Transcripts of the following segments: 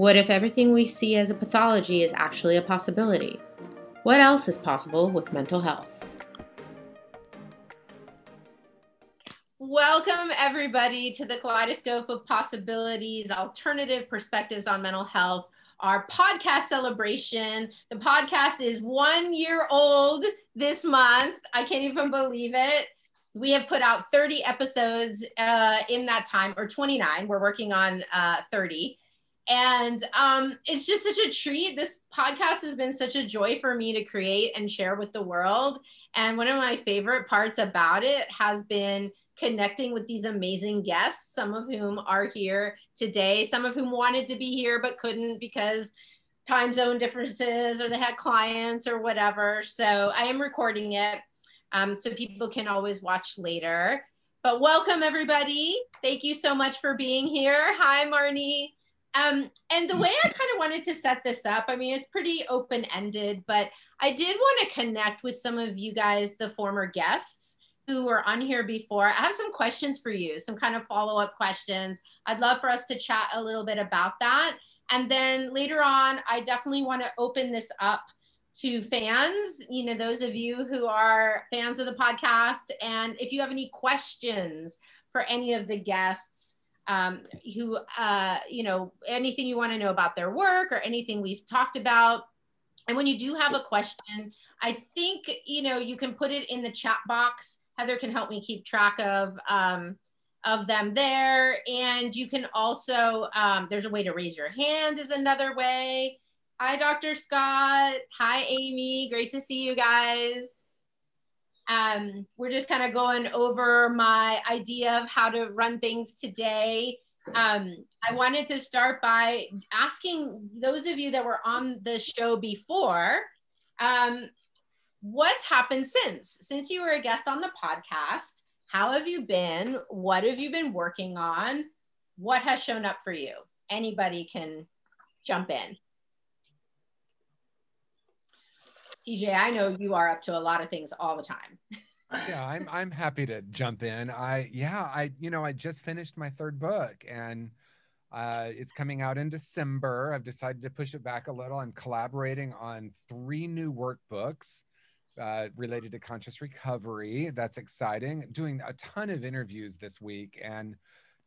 What if everything we see as a pathology is actually a possibility? What else is possible with mental health? Welcome, everybody, to the Kaleidoscope of Possibilities Alternative Perspectives on Mental Health, our podcast celebration. The podcast is one year old this month. I can't even believe it. We have put out 30 episodes uh, in that time, or 29. We're working on uh, 30 and um, it's just such a treat. This podcast has been such a joy for me to create and share with the world. And one of my favorite parts about it has been connecting with these amazing guests, some of whom are here today, some of whom wanted to be here but couldn't because time zone differences or they had clients or whatever. So I am recording it um, so people can always watch later. But welcome, everybody. Thank you so much for being here. Hi, Marnie. Um, and the way I kind of wanted to set this up, I mean, it's pretty open ended, but I did want to connect with some of you guys, the former guests who were on here before. I have some questions for you, some kind of follow up questions. I'd love for us to chat a little bit about that. And then later on, I definitely want to open this up to fans, you know, those of you who are fans of the podcast. And if you have any questions for any of the guests, um, who, uh, you know, anything you want to know about their work or anything we've talked about. And when you do have a question, I think, you know, you can put it in the chat box. Heather can help me keep track of, um, of them there. And you can also, um, there's a way to raise your hand is another way. Hi, Dr. Scott. Hi, Amy. Great to see you guys. Um, we're just kind of going over my idea of how to run things today. Um, I wanted to start by asking those of you that were on the show before, um, what's happened since? Since you were a guest on the podcast, how have you been? What have you been working on? What has shown up for you? Anybody can jump in. TJ, I know you are up to a lot of things all the time. yeah, I'm I'm happy to jump in. I yeah, I you know, I just finished my third book and uh, it's coming out in December. I've decided to push it back a little. I'm collaborating on three new workbooks uh, related to conscious recovery. That's exciting. Doing a ton of interviews this week and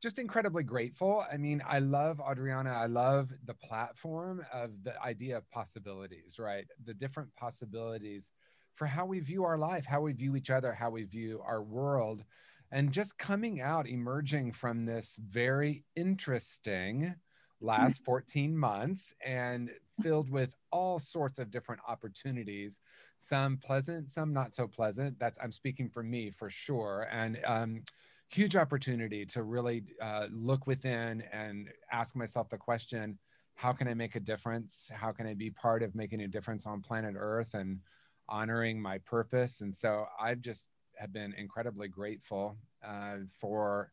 just incredibly grateful. I mean, I love Adriana. I love the platform of the idea of possibilities, right? The different possibilities for how we view our life, how we view each other, how we view our world. And just coming out, emerging from this very interesting last 14 months and filled with all sorts of different opportunities some pleasant some not so pleasant that's i'm speaking for me for sure and um, huge opportunity to really uh, look within and ask myself the question how can i make a difference? How can i be part of making a difference on planet earth and honoring my purpose? And so i've just have been incredibly grateful uh, for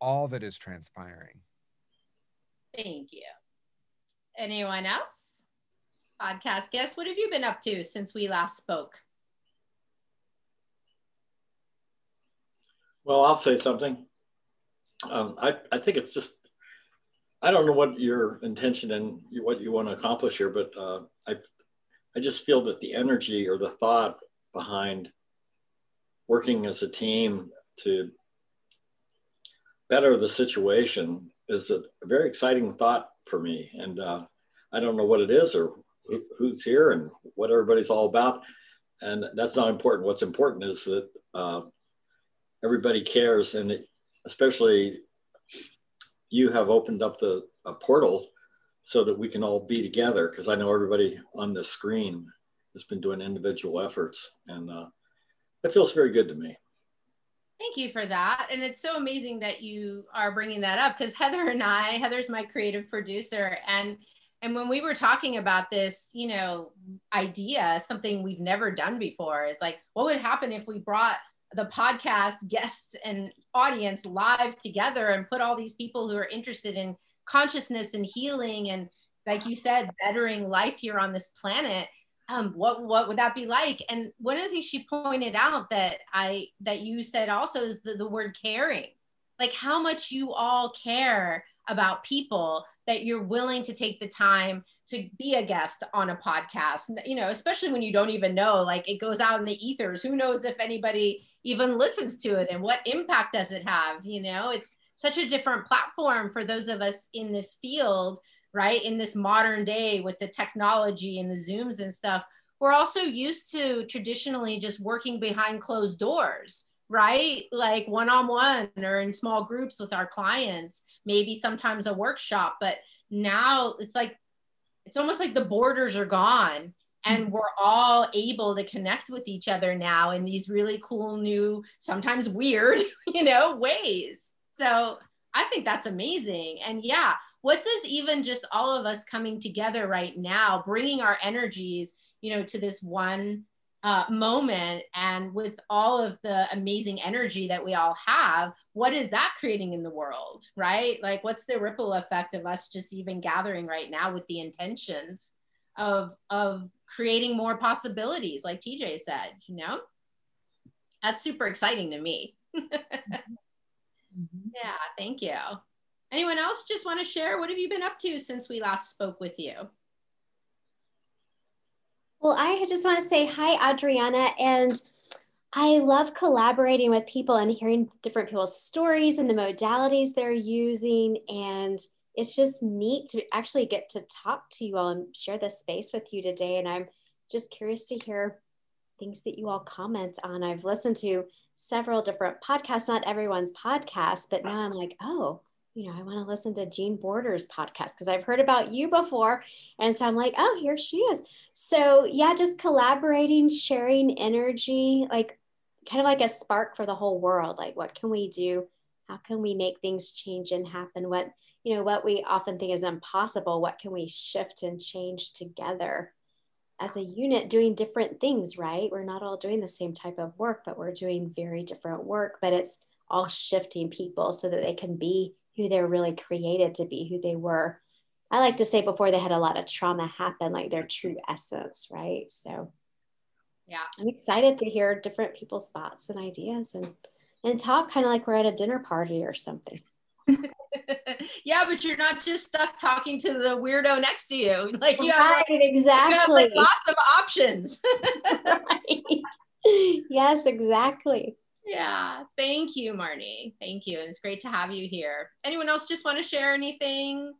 all that is transpiring. Thank you. Anyone else? Podcast guest what have you been up to since we last spoke Well, I'll say something. Um, I, I think it's just, I don't know what your intention and what you want to accomplish here, but uh, I, I just feel that the energy or the thought behind working as a team to better the situation is a very exciting thought for me. And uh, I don't know what it is or who, who's here and what everybody's all about. And that's not important. What's important is that uh, everybody cares, and it, especially you have opened up the a portal so that we can all be together. Because I know everybody on the screen has been doing individual efforts, and uh, it feels very good to me. Thank you for that. And it's so amazing that you are bringing that up because Heather and I, Heather's my creative producer, and And when we were talking about this, you know, idea, something we've never done before is like, what would happen if we brought the podcast guests and audience live together and put all these people who are interested in consciousness and healing and like you said bettering life here on this planet um, what what would that be like? And one of the things she pointed out that i that you said also is the, the word caring. Like how much you all care about people that you're willing to take the time to be a guest on a podcast. You know especially when you don't even know like it goes out in the ethers. Who knows if anybody even listens to it and what impact does it have you know? It's such a different platform for those of us in this field right? In this modern day with the technology and the zooms and stuff we're also used to traditionally just working behind closed doors right? Like one-on-one or in small groups with our clients maybe sometimes a workshop but now it's like it's almost like the borders are gone and we're all able to connect with each other now in these really cool new sometimes weird you know ways. So i think that's amazing. And yeah what does even just all of us coming together right now bringing our energies you know to this one uh, moment and with all of the amazing energy that we all have what is that creating in the world right? Like what's the ripple effect of us just even gathering right now with the intentions of of creating more possibilities like tj said you know that's super exciting to me mm-hmm. yeah thank you anyone else just want to share what have you been up to since we last spoke with you well, I just want to say hi, Adriana. And I love collaborating with people and hearing different people's stories and the modalities they're using. And it's just neat to actually get to talk to you all and share this space with you today. And I'm just curious to hear things that you all comment on. I've listened to several different podcasts, not everyone's podcast, but now I'm like, oh, you know, I want to listen to Jean Borders podcast because I've heard about you before. And so I'm like, oh, here she is. So yeah, just collaborating, sharing energy, like kind of like a spark for the whole world. Like, what can we do? How can we make things change and happen? What, you know, what we often think is impossible, what can we shift and change together as a unit doing different things, right? We're not all doing the same type of work, but we're doing very different work, but it's all shifting people so that they can be who they're really created to be, who they were. I like to say before they had a lot of trauma happen, like their true essence, right? So, yeah, I'm excited to hear different people's thoughts and ideas and and talk kind of like we're at a dinner party or something. yeah, but you're not just stuck talking to the weirdo next to you. Like you right, have like, exactly you have like lots of options. right. Yes, exactly. Yeah. Thank you, Marnie. Thank you. And it's great to have you here. Anyone else just want to share anything?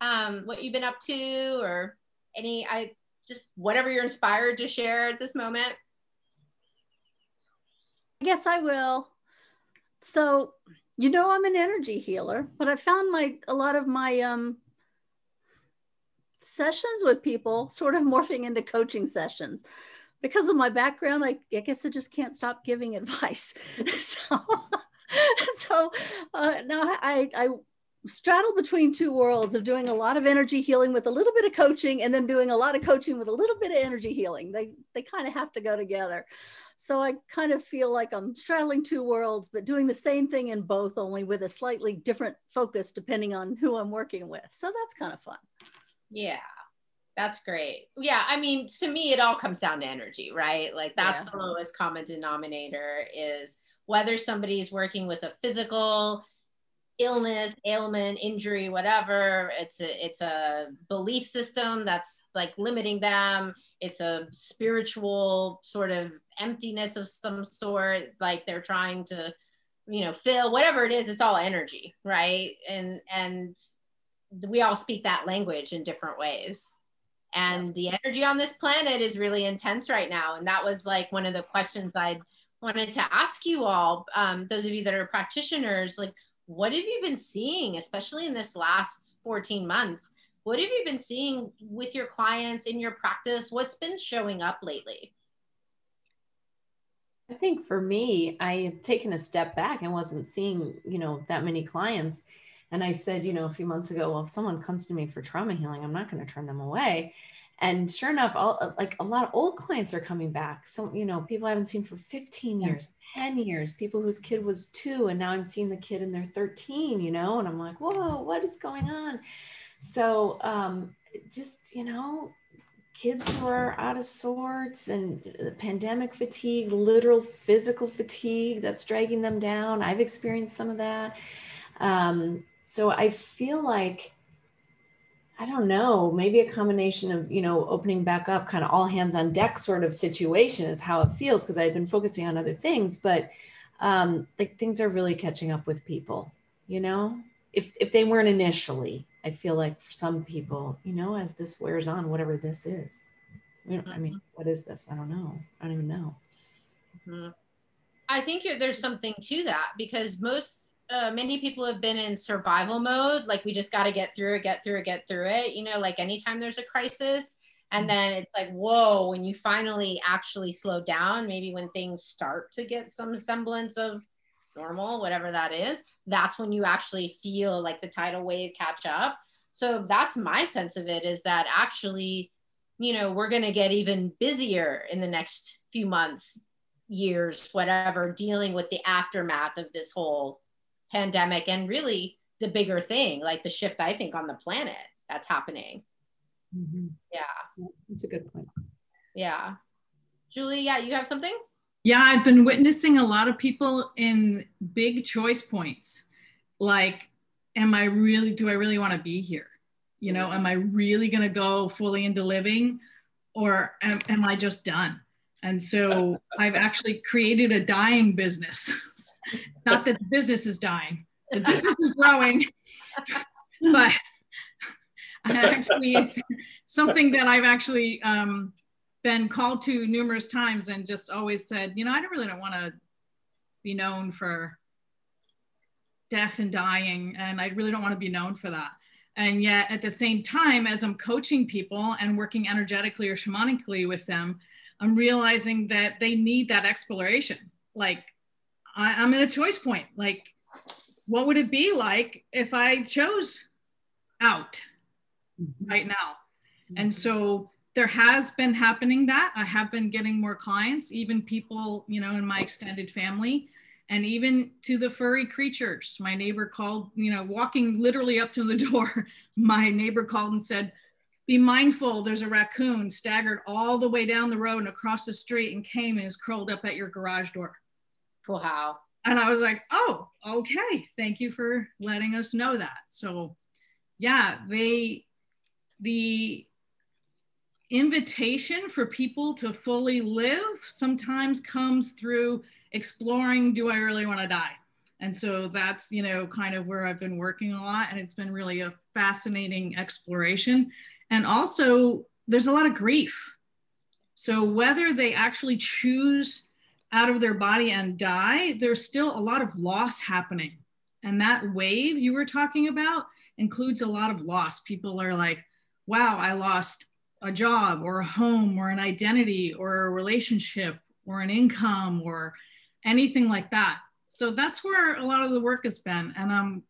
Um, what you've been up to or any I just whatever you're inspired to share at this moment? I guess I will. So, you know, I'm an energy healer, but I found my a lot of my um sessions with people sort of morphing into coaching sessions because of my background, I, I guess I just can't stop giving advice. so, so uh, now I, I straddle between two worlds of doing a lot of energy healing with a little bit of coaching and then doing a lot of coaching with a little bit of energy healing. They, they kind of have to go together. So I kind of feel like I'm straddling two worlds, but doing the same thing in both, only with a slightly different focus depending on who I'm working with. So that's kind of fun. Yeah. That's great. Yeah, I mean, to me, it all comes down to energy, right? Like that's yeah. the lowest common denominator is whether somebody's working with a physical illness, ailment, injury, whatever. It's a it's a belief system that's like limiting them. It's a spiritual sort of emptiness of some sort, like they're trying to, you know, fill whatever it is. It's all energy, right? And and we all speak that language in different ways and the energy on this planet is really intense right now and that was like one of the questions i wanted to ask you all um, those of you that are practitioners like what have you been seeing especially in this last 14 months? What have you been seeing with your clients in your practice? What's been showing up lately? I think for me i had taken a step back and wasn't seeing you know that many clients. And I said, you know, a few months ago, well, if someone comes to me for trauma healing, I'm not going to turn them away. And sure enough, all, like a lot of old clients are coming back. So, you know, people I haven't seen for 15 years, 10 years, people whose kid was two, and now I'm seeing the kid and they're 13, you know, and I'm like, whoa, what is going on? So, um, just, you know, kids who are out of sorts and pandemic fatigue, literal physical fatigue that's dragging them down. I've experienced some of that. Um, so I feel like, I don't know, maybe a combination of, you know, opening back up, kind of all hands on deck sort of situation is how it feels because I've been focusing on other things, but um, like things are really catching up with people, you know, if, if they weren't initially. I feel like for some people, you know, as this wears on, whatever this is, I mean, mm-hmm. what is this? I don't know. I don't even know. Mm-hmm. I think there's something to that because most, uh, many people have been in survival mode. Like we just got to get through it, get through it, get through it. You know, like anytime there's a crisis, and mm-hmm. then it's like whoa when you finally actually slow down maybe when things start to get some semblance of normal, whatever that is, that's when you actually feel like the tidal wave catch up. So that's my sense of it is that actually, you know, we're going to get even busier in the next few months, years, whatever, dealing with the aftermath of this whole pandemic and really the bigger thing, like the shift, I think, on the planet that's happening. Mm-hmm. Yeah. That's a good point. Yeah. Julie, yeah, you have something? Yeah, I've been witnessing a lot of people in big choice points. Like, am I really, do I really want to be here? You know, am I really going to go fully into living or am, am I just done? And so I've actually created a dying business. Not that the business is dying, the business is growing, but actually it's something that I've actually um, been called to numerous times and just always said, you know, I don't really don't want to be known for death and dying, and I really don't want to be known for that. And yet, at the same time, as I'm coaching people and working energetically or shamanically with them, I'm realizing that they need that exploration. Like, I, am in a choice point. Like, what would it be like if I chose out mm-hmm. right now? Mm-hmm. And so there has been happening that I have been getting more clients, even people, you know, in my extended family and even to the furry creatures. My neighbor called, you know, walking literally up to the door, my neighbor called and said, be mindful, there's a raccoon staggered all the way down the road and across the street and came and is curled up at your garage door. Wow. And I was like, oh, okay. Thank you for letting us know that. So yeah, they, the invitation for people to fully live sometimes comes through exploring do I really want to die? And so that's, you know, kind of where I've been working a lot. And it's been really a fascinating exploration. And also, there's a lot of grief. So whether they actually choose out of their body and die, there's still a lot of loss happening. And that wave you were talking about includes a lot of loss. People are like, wow, I lost a job or a home or an identity or a relationship or an income or anything like that. So that's where a lot of the work has been. And I'm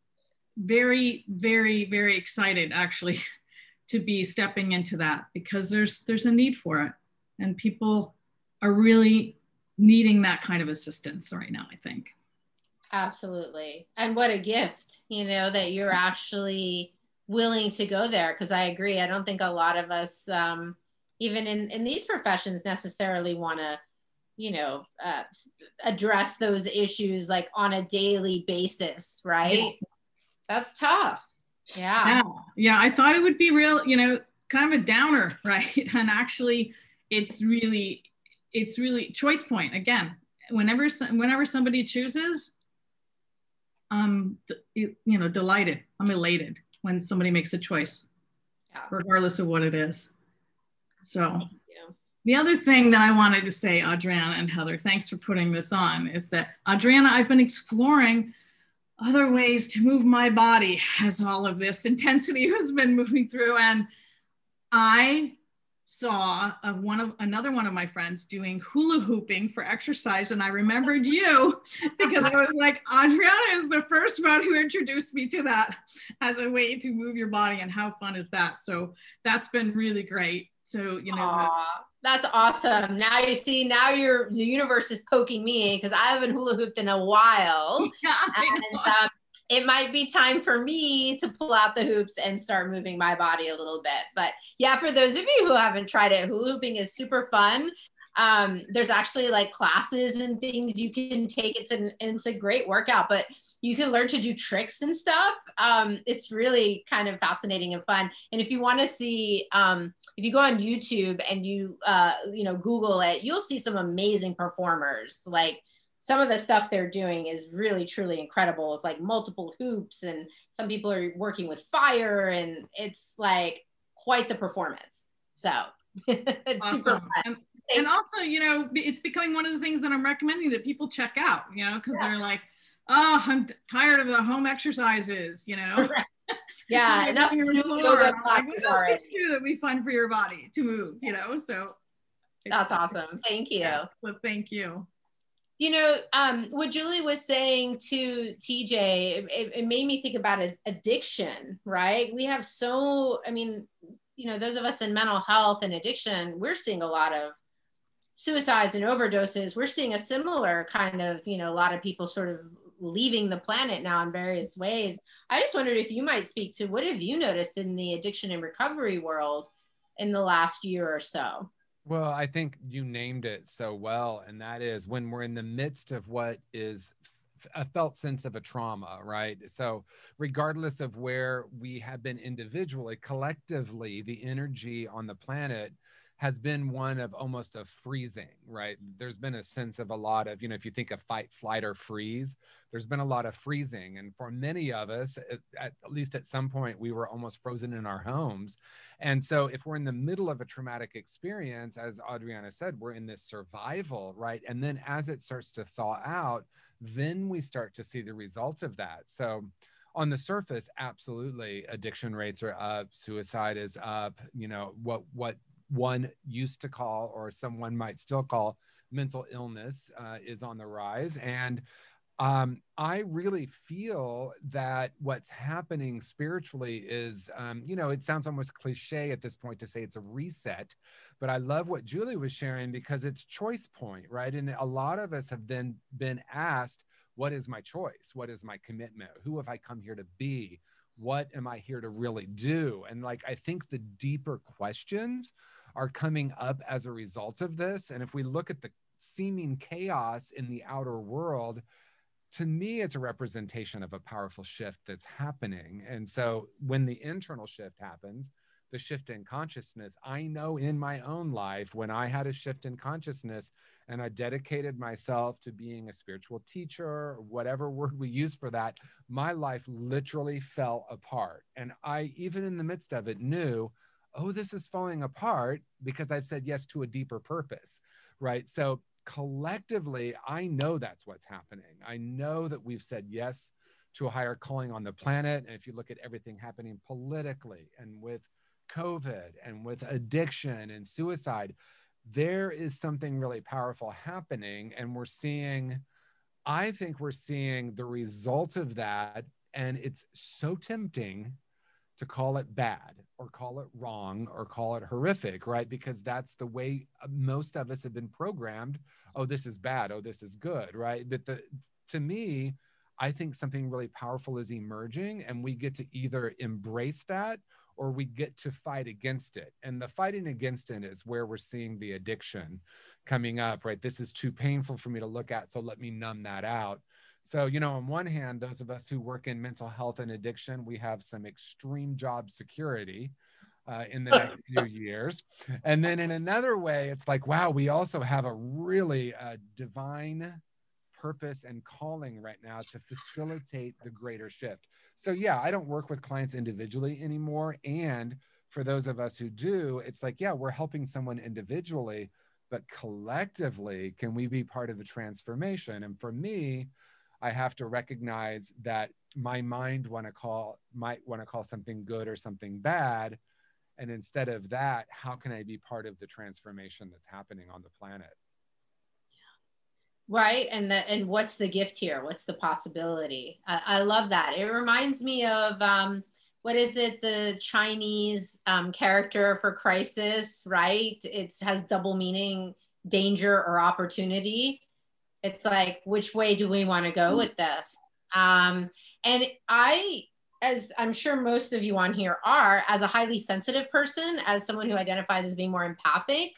very, very, very excited actually to be stepping into that because there's there's a need for it. And people are really needing that kind of assistance right now, I think. Absolutely. And what a gift, you know, that you're actually willing to go there because I agree. I don't think a lot of us, um, even in, in these professions, necessarily want to, you know, uh, address those issues like on a daily basis, right? Yeah. That's tough. Yeah. yeah. Yeah. I thought it would be real, you know, kind of a downer, right? And actually, it's really, it's really choice point again. Whenever, whenever somebody chooses, I'm, you know, delighted. I'm elated when somebody makes a choice, yeah. regardless of what it is. So the other thing that I wanted to say, Adriana and Heather, thanks for putting this on, is that Adriana, I've been exploring other ways to move my body as all of this intensity has been moving through. And I saw of one of another one of my friends doing hula hooping for exercise and i remembered you because i was like adriana is the first one who introduced me to that as a way to move your body and how fun is that? So that's been really great. So you know Aww, that's awesome. Now you see now your the universe is poking me because i haven't hula hooped in a while. Yeah, and um, it might be time for me to pull out the hoops and start moving my body a little bit. But yeah, for those of you who haven't tried it, hula hooping is super fun. Um, there's actually like classes and things you can take. It's an it's a great workout, but you can learn to do tricks and stuff. Um, it's really kind of fascinating and fun. And if you want to see, um, if you go on YouTube and you uh, you know Google it, you'll see some amazing performers like some of the stuff they're doing is really truly incredible. It's like multiple hoops, and some people are working with fire, and it's like quite the performance. So it's awesome. super fun. And, and, also, you know, it's becoming one of the things that I'm recommending that people check out, you know, because yeah. they're like, oh, I'm tired of the home exercises, you know. yeah, enough yoga classes like, do that be fun for your body to move, you know. So that's awesome. Thank you. So thank you you know um, what julie was saying to tj it, it, made me think about addiction right? We have so i mean you know those of us in mental health and addiction we're seeing a lot of suicides and overdoses. We're seeing a similar kind of you know a lot of people sort of leaving the planet now in various ways. I just wondered if you might speak to what have you noticed in the addiction and recovery world in the last year or so well, I think you named it so well. And that is when we're in the midst of what is a felt sense of a trauma, right? So, regardless of where we have been individually, collectively, the energy on the planet has been one of almost a freezing, right? There's been a sense of a lot of, you know, if you think of fight, flight, or freeze, there's been a lot of freezing. And for many of us, at, at, least at some point, we were almost frozen in our homes. And so if we're in the middle of a traumatic experience, as Adriana said, we're in this survival, right? And then as it starts to thaw out, then we start to see the results of that. So, on the surface absolutely addiction rates are up suicide is up you know what what one used to call, or someone might still call, mental illness uh, is on the rise. And um, I really feel that what's happening spiritually is, um, you know, it sounds almost cliche at this point to say it's a reset, but I love what Julie was sharing because it's choice point, right? And a lot of us have then been asked, what is my choice? What is my commitment? Who have I come here to be? What am I here to really do? And like, I think the deeper questions are coming up as a result of this. And if we look at the seeming chaos in the outer world, to me, it's a representation of a powerful shift that's happening. And so when the internal shift happens, the shift in consciousness, I know in my own life when I had a shift in consciousness and I dedicated myself to being a spiritual teacher, whatever word we use for that, my life literally fell apart. And I, even in the midst of it, knew oh, this is falling apart because I've said yes to a deeper purpose, right? So collectively, I know that's what's happening. I know that we've said yes to a higher calling on the planet. And if you look at everything happening politically and with COVID and with addiction and suicide, there is something really powerful happening. And we're seeing, I think we're seeing the result of that. And it's so tempting to call it bad or call it wrong or call it horrific, right? Because that's the way uh, most of us have been programmed. Oh, this is bad. Oh, this is good, right? But the, to me, I think something really powerful is emerging, and we get to either embrace that or we get to fight against it. And the fighting against it is where we're seeing the addiction coming up, right? This is too painful for me to look at, so let me numb that out. So, you know, on one hand, those of us who work in mental health and addiction, we have some extreme job security. Uh, in the next few years. And then in another way, it's like, wow, we also have a really uh, divine purpose and calling right now to facilitate the greater shift. So, yeah, I don't work with clients individually anymore. And for those of us who do, it's like, yeah, we're helping someone individually, but collectively, can we be part of the transformation? And for me, I have to recognize that my mind want to call might want to call something good or something bad. and instead of that how can i be part of the transformation that's happening on the planet? Right and the, and what's the gift here? What's the possibility? I, I love that. It reminds me of um, what is it? The chinese um, character for crisis right? It has double meaning danger or opportunity it's like which way do we want to go with this um, and i as i'm sure most of you on here are as a highly sensitive person as someone who identifies as being more empathic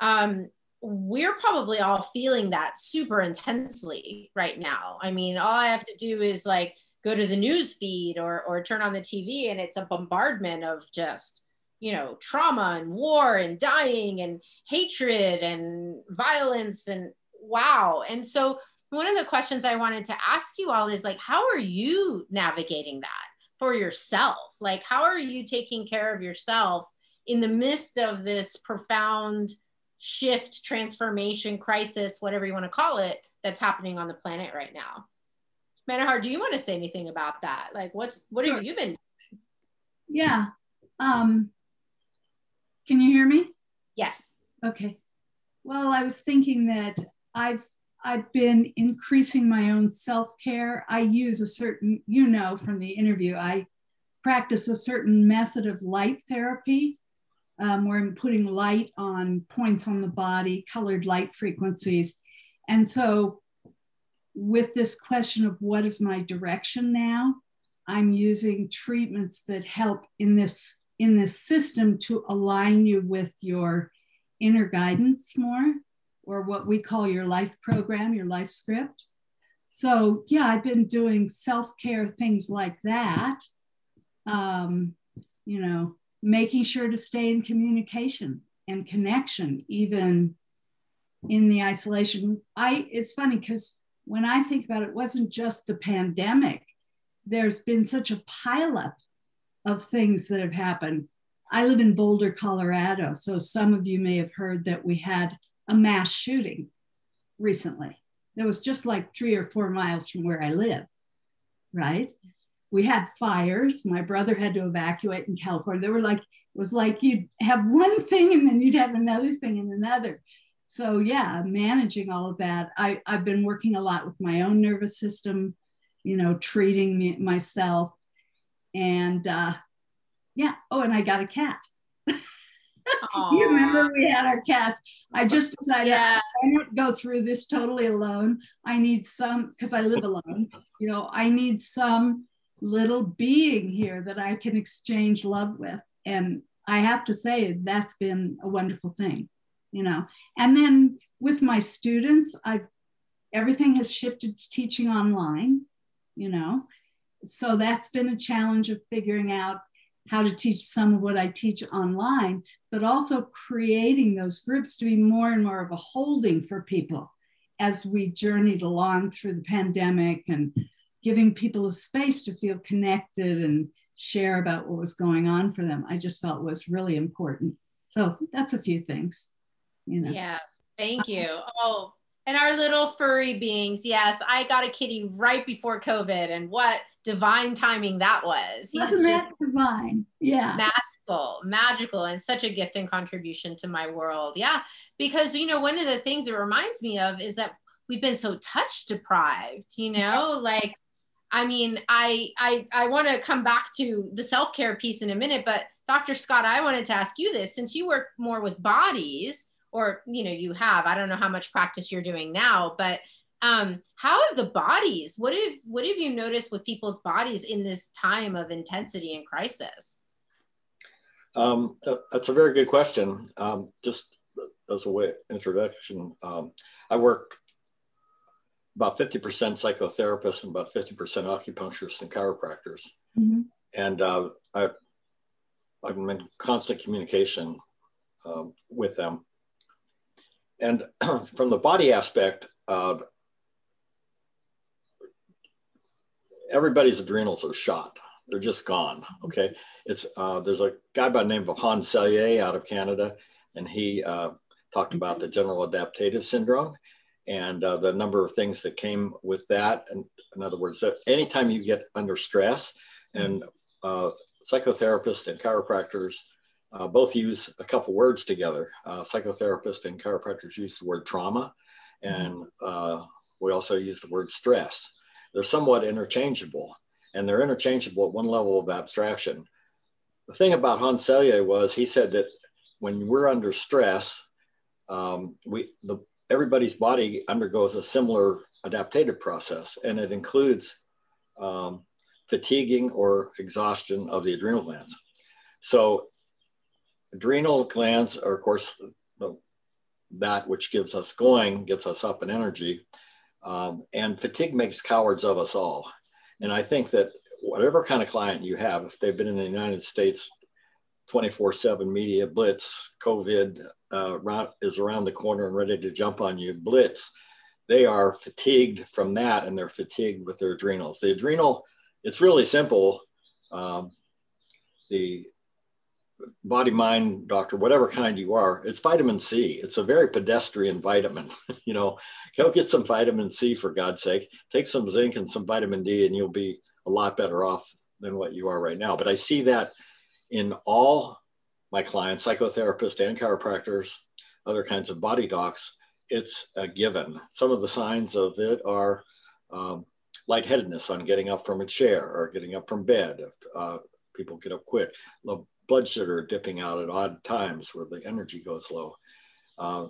um, we're probably all feeling that super intensely right now. I mean, all I have to do is like go to the news feed or or turn on the TV and it's a bombardment of just, you know, trauma and war and dying and hatred and violence and wow. And so one of the questions I wanted to ask you all is like how are you navigating that for yourself? Like how are you taking care of yourself in the midst of this profound shift, transformation, crisis, whatever you want to call it, that's happening on the planet right now. Manahar, do you want to say anything about that? Like, what's what sure. have you been? Yeah. Um, can you hear me? Yes. Okay. Well, I was thinking that I've I've been increasing my own self care. I use a certain, you know, from the interview, I practice a certain method of light therapy um, where I'm putting light on points on the body, colored light frequencies. And so, with this question of what is my direction now, I'm using treatments that help in this in this system to align you with your inner guidance more, or what we call your life program, your life script. So yeah, I've been doing self care things like that. Um, you know, making sure to stay in communication and connection, even in the isolation. I it's funny because when I think about it, it wasn't just the pandemic. There's been such a pileup of things that have happened. I live in Boulder, Colorado, so some of you may have heard that we had a mass shooting recently. That was just like three or four miles from where I live, right? we had fires. My brother had to evacuate in California. They were like, it was like you'd have one thing and then you'd have another thing and another. So yeah, managing all of that. I, I've been working a lot with my own nervous system, you know, treating me, myself. And uh, yeah, oh, and I got a cat. You remember we had our cats. I just decided yeah. I can't go through this totally alone. I need some because I live alone. You know, I need some little being here that I can exchange love with. And I have to say, that's been a wonderful thing, you know. And then with my students, I've everything has shifted to teaching online, you know. So that's been a challenge of figuring out how to teach some of what I teach online, but also creating those groups to be more and more of a holding for people as we journeyed along through the pandemic and giving people a space to feel connected and share about what was going on for them, I just felt was really important. So that's a few things, you know. Yeah, thank you. Oh, and our little furry beings. Yes, I got a kitty right before COVID, and what divine timing that was. He's Wasn't just divine? Yeah. Magical, magical, and such a gift and contribution to my world. Yeah, because you know, one of the things it reminds me of is that we've been so touch deprived, you know, like I mean, I I I want to come back to the self-care piece in a minute, but Dr. Scott, I wanted to ask you this since you work more with bodies, or you know, you have, I don't know how much practice you're doing now, but um, how have the bodies, what have what have you noticed with people's bodies in this time of intensity and crisis? Um, that's a very good question. Um, just as a way introduction, um, I work about 50% psychotherapists and about 50% acupuncturists and chiropractors. Mm-hmm. And uh, I, I'm in constant communication um, with them. And from the body aspect, uh, everybody's adrenals are shot. They're just gone. Okay. It's uh, there's a guy by the name of Hans Selye out of Canada, and he uh, talked about the general adaptive syndrome and uh, the number of things that came with that. And in other words, anytime you get under stress, and uh, psychotherapists and chiropractors uh, both use a couple words together. Uh, psychotherapists and chiropractors use the word trauma, and we also use the word stress. They're somewhat interchangeable, and they're interchangeable at one level of abstraction. The thing about Hans Selye was he said that when we're under stress, um, we the everybody's body undergoes a similar adaptive process, and it includes um, fatiguing or exhaustion of the adrenal glands. So adrenal glands are, of course, the, that which gives us going, gets us up in energy. Um, and fatigue makes cowards of us all. And I think that whatever kind of client you have, if they've been in the United States 24 7 media blitz, COVID uh, is around the corner and ready to jump on you, blitz, they are fatigued from that and they're fatigued with their adrenals. The adrenal, it's really simple. Um, the body mind doctor whatever kind you are it's vitamin c. It's a very pedestrian vitamin you know. Go get some vitamin c for god's sake. Take some zinc and some vitamin d and you'll be a lot better off than what you are right now. But i see that in all my clients psychotherapists and chiropractors other kinds of body docs it's a given. Some of the signs of it are um, lightheadedness on getting up from a chair or getting up from bed uh, people get up quick blood sugar dipping out at odd times where the energy goes low. Uh,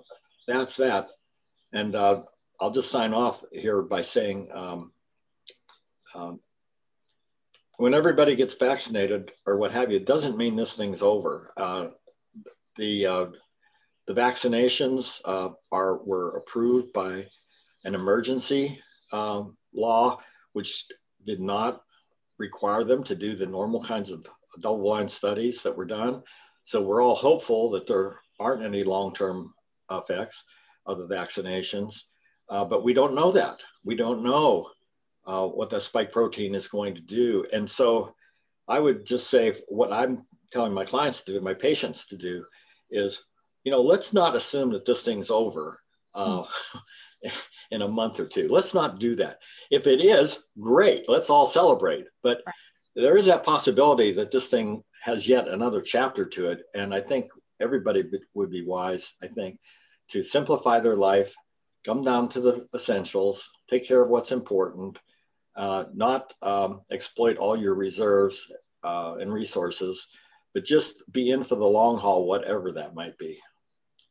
that's that. And uh, I'll just sign off here by saying um, um, when everybody gets vaccinated or what have you, it doesn't mean this thing's over. Uh, the, uh, the vaccinations uh, are, were approved by an emergency um, law, which did not require them to do the normal kinds of double blind studies that were done. So we're all hopeful that there aren't any long term effects of the vaccinations, uh, but we don't know that. We don't know uh, what that spike protein is going to do. And so I would just say what I'm telling my clients to do, my patients to do, is you know, let's not assume that this thing's over. Uh, mm. in a month or two. Let's not do that. If it is, great. Let's all celebrate. But. There is that possibility that this thing has yet another chapter to it. And I think everybody would be wise, I think, to simplify their life, come down to the essentials, take care of what's important, uh, not um, exploit all your reserves uh, and resources, but just be in for the long haul, whatever that might be.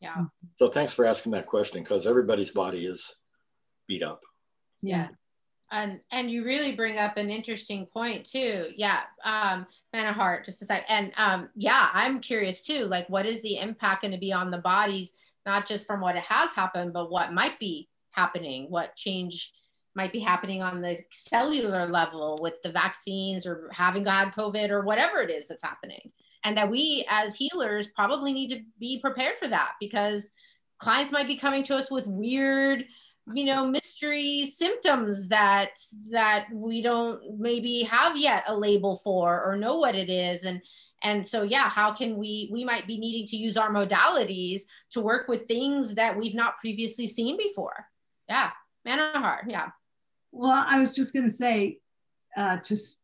Yeah. So thanks for asking that question because everybody's body is beat up. Yeah. And and you really bring up an interesting point too. Yeah. Um, Manahart, just a sec. And um, yeah, I'm curious too. Like, what is the impact going to be on the bodies, not just from what it has happened, but what might be happening, what change might be happening on the cellular level with the vaccines or having had COVID or whatever it is that's happening and that we as healers probably need to be prepared for that because clients might be coming to us with weird you know mystery symptoms that that we don't maybe have yet a label for or know what it is. And and so yeah how can we we might be needing to use our modalities to work with things that we've not previously seen before. Yeah Manahart yeah. Well i was just going to say uh, just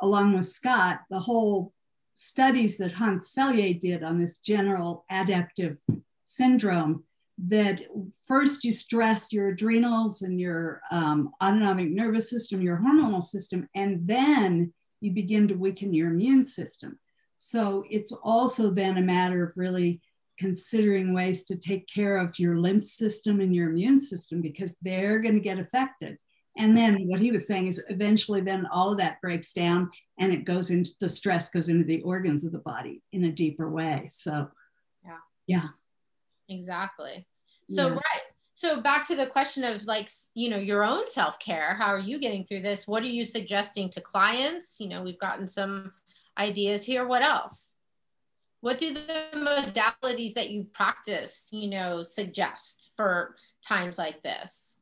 along with scott the whole studies that Hans Selye did on this general adaptive syndrome that first you stress your adrenals and your um, autonomic nervous system, your hormonal system, and then you begin to weaken your immune system. So it's also then a matter of really considering ways to take care of your lymph system and your immune system because they're going to get affected. And then what he was saying is eventually then all of that breaks down and it goes into the stress goes into the organs of the body in a deeper way. So yeah. Yeah. Exactly. So yeah. right. So back to the question of like, you know, your own self-care. How are you getting through this? What are you suggesting to clients? You know, we've gotten some ideas here. What else? What do the modalities that you practice, you know, suggest for times like this?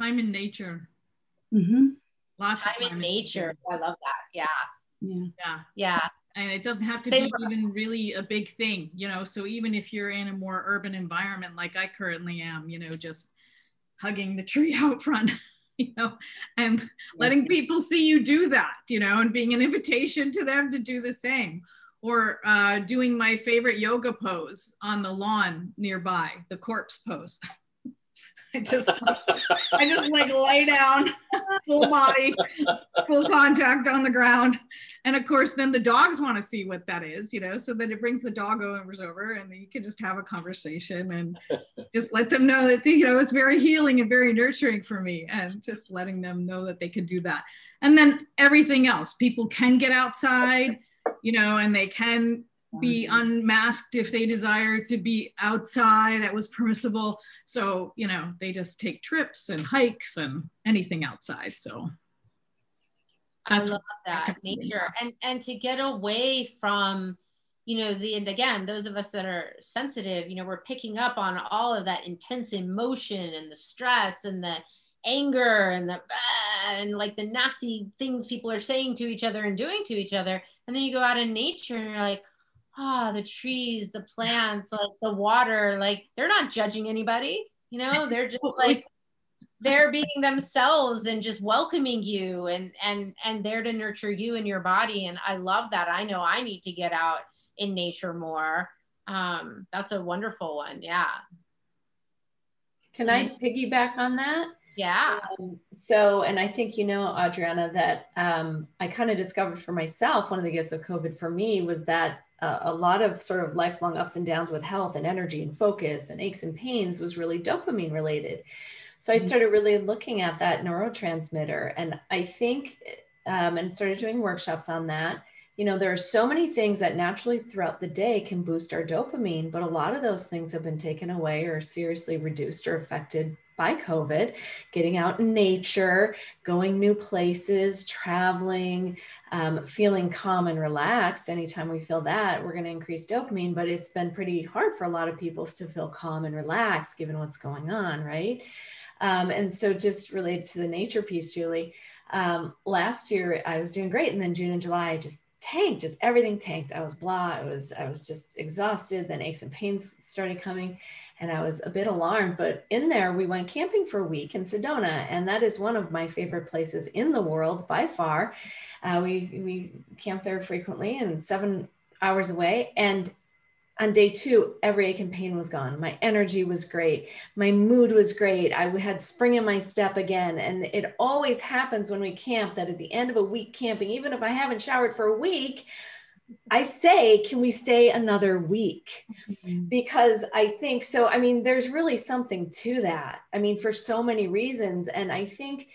time in nature. Mm-hmm. Lots time, time in nature. nature. I love that. Yeah. Yeah. Yeah. Yeah. And it doesn't have to Same be even really a big thing, you know. So even if you're in a more urban environment like I currently am, you know, just hugging the tree out front. you know, and letting people see you do that, you know, and being an invitation to them to do the same. Or uh, doing my favorite yoga pose on the lawn nearby, the corpse pose. I just, I just like lay down, full body, full contact on the ground, and of course, then the dogs want to see what that is, you know. So that it brings the dog owners over, and you can just have a conversation and just let them know that you know it's very healing and very nurturing for me, and just letting them know that they can do that. And then everything else, people can get outside, you know, and they can be unmasked if they desire to be outside that was permissible. So you know they just take trips and hikes and anything outside so. That's i love that nature and and to get away from you know the and again those of us that are sensitive you know we're picking up on all of that intense emotion and the stress and the anger and the ah, and like the nasty things people are saying to each other and doing to each other. And then you go out in nature and you're like ah, oh, the trees, the plants, like the water, like they're not judging anybody, you know, they're just like they're being themselves and just welcoming you and and and there to nurture you and your body. And I love that. I know I need to get out in nature more. Um, that's a wonderful one. Yeah. Can I piggyback on that? Yeah. Um, so, and I think, you know, Adriana, that um, I kind of discovered for myself, one of the gifts of COVID for me was that uh, a lot of sort of lifelong ups and downs with health and energy and focus and aches and pains was really dopamine related. So I mm-hmm. started really looking at that neurotransmitter. And I think, um, and started doing workshops on that. You know, there are so many things that naturally throughout the day can boost our dopamine, but a lot of those things have been taken away or seriously reduced or affected by COVID, getting out in nature, going new places, traveling, um, feeling calm and relaxed. Anytime we feel that, we're going to increase dopamine. But it's been pretty hard for a lot of people to feel calm and relaxed given what's going on, right? Um, and so, just related to the nature piece, Julie, um, last year I was doing great. And then June and July, I just tanked, just everything tanked. I was blah. I was, I was just exhausted. Then aches and pains started coming and I was a bit alarmed. But in there, we went camping for a week in Sedona, and that is one of my favorite places in the world by far. Uh, we we camp there frequently, and seven hours away. And on day two, every ache and pain was gone. My energy was great. My mood was great. I had spring in my step again. And it always happens when we camp that at the end of a week camping, even if I haven't showered for a week, I say, can we stay another week? Mm-hmm. Because I think so. I mean, there's really something to that. I mean, for so many reasons. And I think,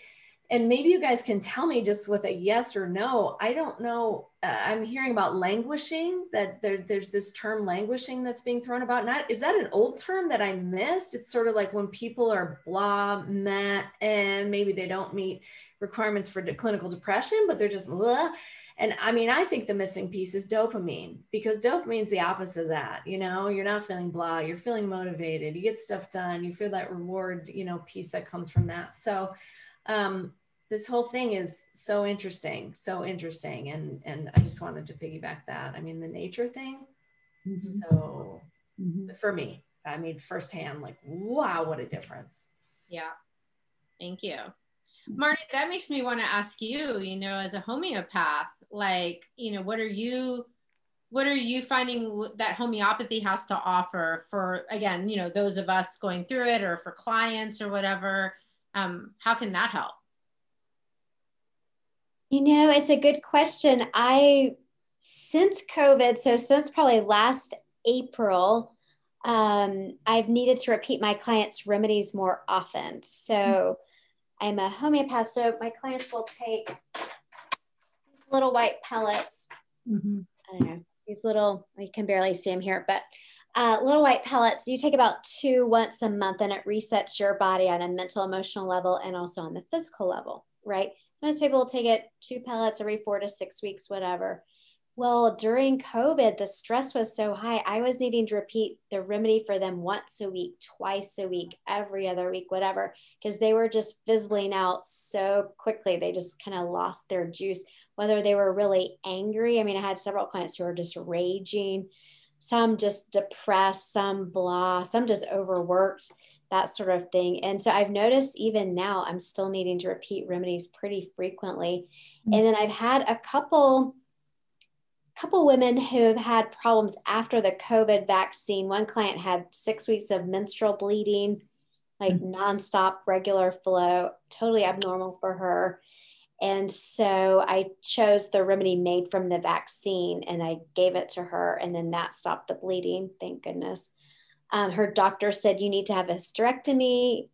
and maybe you guys can tell me just with a yes or no. I don't know. Uh, I'm hearing about languishing, that there, there's this term languishing that's being thrown about. Not, is that an old term that I missed? It's sort of like when people are blah, meh, and maybe they don't meet requirements for clinical depression, but they're just blah and I mean, I think the missing piece is dopamine because dopamine's the opposite of that. You know, you're not feeling blah, you're feeling motivated, you get stuff done, you feel that reward, you know, piece that comes from that. So, um, this whole thing is so interesting, so interesting. And, and I just wanted to piggyback that. I mean, the nature thing. Mm-hmm. So mm-hmm. for me, I mean, firsthand, like, wow, what a difference. Yeah. Thank you. Marty, that makes me want to ask you, you know, as a homeopath, like, you know, what are you what are you finding that homeopathy has to offer for again, you know, those of us going through it or for clients or whatever? Um, how can that help? You know, it's a good question. I since COVID, so since probably last April, um, I've needed to repeat my clients' remedies more often. So I'm a homeopath, so my clients will take these little white pellets. Mm-hmm. I don't know, these little, you can barely see them here, but uh, little white pellets. You take about two once a month and it resets your body on a mental, emotional level and also on the physical level, right? Most people will take it two pellets every four to six weeks, whatever. Well, during COVID, the stress was so high. I was needing to repeat the remedy for them once a week, twice a week, every other week, whatever, because they were just fizzling out so quickly. They just kind of lost their juice, whether they were really angry. I mean, I had several clients who were just raging, some just depressed, some blah, some just overworked. That sort of thing. And so I've noticed even now I'm still needing to repeat remedies pretty frequently. Mm-hmm. And then I've had a couple couple women who have had problems after the COVID vaccine. One client had six weeks of menstrual bleeding, like mm-hmm. nonstop regular flow, totally abnormal for her. And so I chose the remedy made from the vaccine and I gave it to her, and then that stopped the bleeding, thank goodness. Um, her doctor said, You need to have a hysterectomy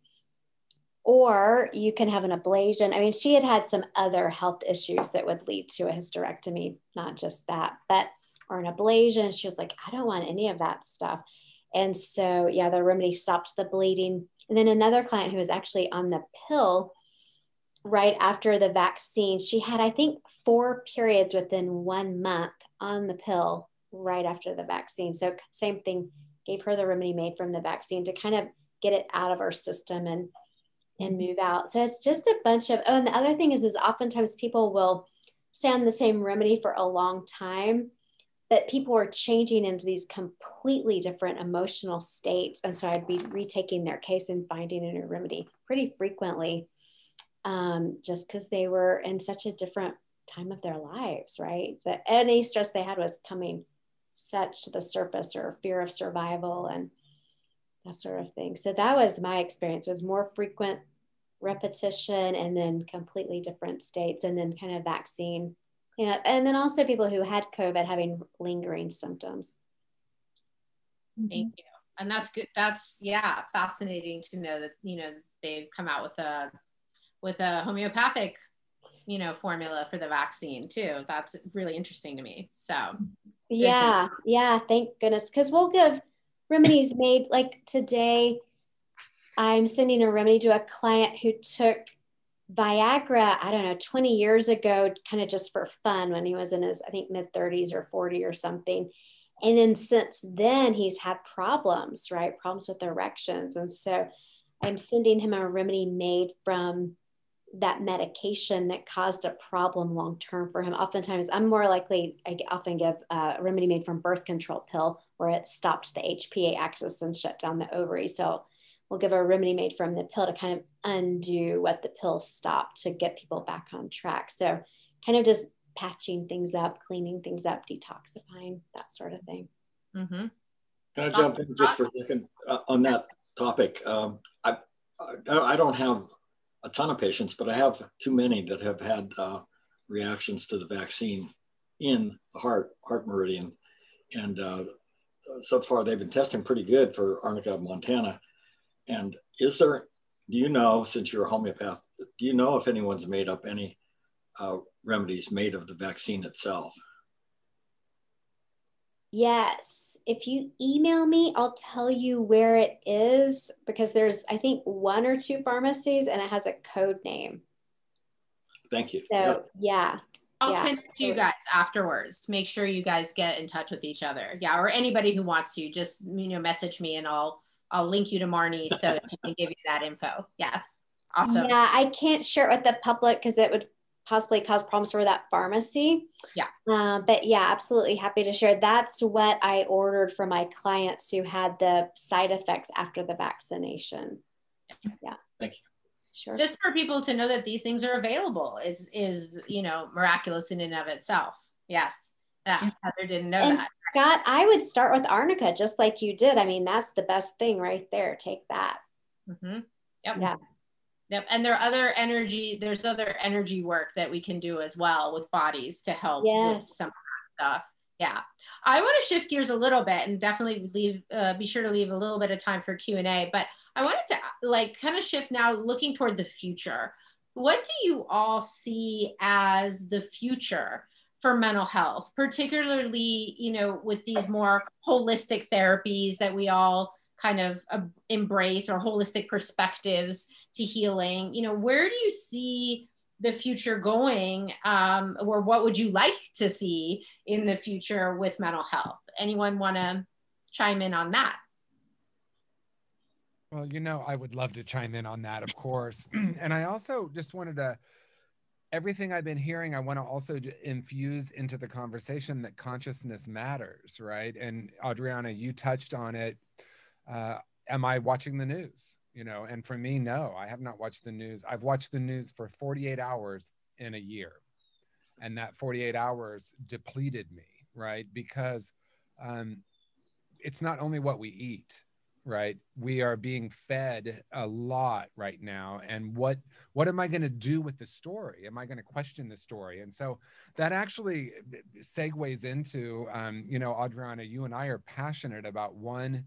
or you can have an ablation. I mean, she had had some other health issues that would lead to a hysterectomy, not just that, but or an ablation. She was like, I don't want any of that stuff. And so, yeah, the remedy stopped the bleeding. And then another client who was actually on the pill right after the vaccine, she had, I think, four periods within one month on the pill right after the vaccine. So, same thing, gave her the remedy made from the vaccine to kind of get it out of our system and and mm-hmm. move out. So it's just a bunch of, oh, and the other thing is, is oftentimes people will stay on the same remedy for a long time, but people are changing into these completely different emotional states. And so I'd be retaking their case and finding a new remedy pretty frequently, um, just because they were in such a different time of their lives, right? That any stress they had was coming such to the surface or fear of survival and that sort of thing. So that was my experience was more frequent repetition and then completely different states and then kind of vaccine. Yeah. And then also people who had COVID having lingering symptoms. Thank mm-hmm. you. And that's good. That's yeah, fascinating to know that, you know, they've come out with a with a homeopathic, you know, formula for the vaccine too. That's really interesting to me. So yeah, yeah, thank goodness. Because we'll give remedies made like today i'm sending a remedy to a client who took viagra i don't know 20 years ago kind of just for fun when he was in his i think mid 30s or 40 or something. And then since then he's had problems right? Problems with erections. And so i'm sending him a remedy made from that medication that caused a problem long term for him. Oftentimes, I'm more likely, I often give a remedy made from birth control pill where it stopped the HPA axis and shut down the ovary. So we'll give a remedy made from the pill to kind of undo what the pill stopped to get people back on track. So kind of just patching things up, cleaning things up, detoxifying, that sort of thing. Mm-hmm. Can I jump in just for a second uh, on that topic? Um, I, I don't have a ton of patients, but I have too many that have had uh, reactions to the vaccine in the heart, heart meridian. And uh, so far they've been testing pretty good for arnica montana. And is there, do you know, since you're a homeopath, do you know if anyone's made up any uh, remedies made of the vaccine itself? Yes. If you email me, I'll tell you where it is because there's, I think, one or two pharmacies and it has a code name. Thank you. So, yeah. I'll yeah. connect you guys afterwards. Make sure you guys get in touch with each other. Yeah, or anybody who wants to, just you know, message me and I'll I'll link you to Marnie so she can give you that info. Yes. Awesome. Yeah, I can't share it with the public because it would possibly cause problems for that pharmacy. Yeah. Uh, but yeah, absolutely happy to share. That's what I ordered for my clients who had the side effects after the vaccination. Yeah. Thank you. Sure. Just for people to know that these things are available is is you know miraculous in and of itself. Yes. Yeah. Heather didn't know and that. Scott, I would start with arnica just like you did. I mean, that's the best thing right there. Take that. Mm-hmm. Yep. Yeah. Yep. And there are other energy, there's other energy work that we can do as well with bodies to help yes. with some stuff. Yeah. I want to shift gears a little bit and definitely leave, uh, be sure to leave a little bit of time for Q&A, but I wanted to like kind of shift now looking toward the future. What do you all see as the future for mental health, particularly, you know, with these more holistic therapies that we all kind of embrace or holistic perspectives to healing. You know where do you see the future going um, or what would you like to see in the future with mental health? Anyone want to chime in on that? Well you know i would love to chime in on that of course. And i also just wanted to everything i've been hearing i want to also infuse into the conversation that consciousness matters right? And adriana you touched on it uh, am i watching the news? You know and for me no i have not watched the news. I've watched the news for 48 hours in a year. And that 48 hours depleted me right? Because um, it's not only what we eat right? We are being fed a lot right now. And what what am i going to do with the story? Am i going to question the story? And so that actually segues into um, you know adriana you and i are passionate about one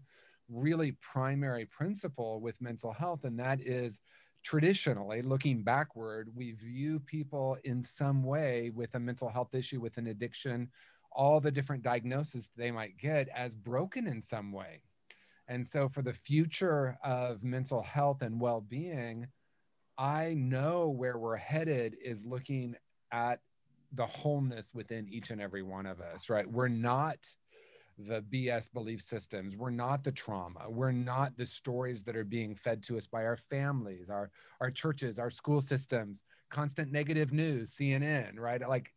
really primary principle with mental health and that is traditionally looking backward we view people in some way with a mental health issue with an addiction all the different diagnoses they might get as broken in some way and so, for the future of mental health and well being, I know where we're headed is looking at the wholeness within each and every one of us, right? We're not the BS belief systems. We're not the trauma. We're not the stories that are being fed to us by our families, our, our churches, our school systems, constant negative news, CNN, right? Like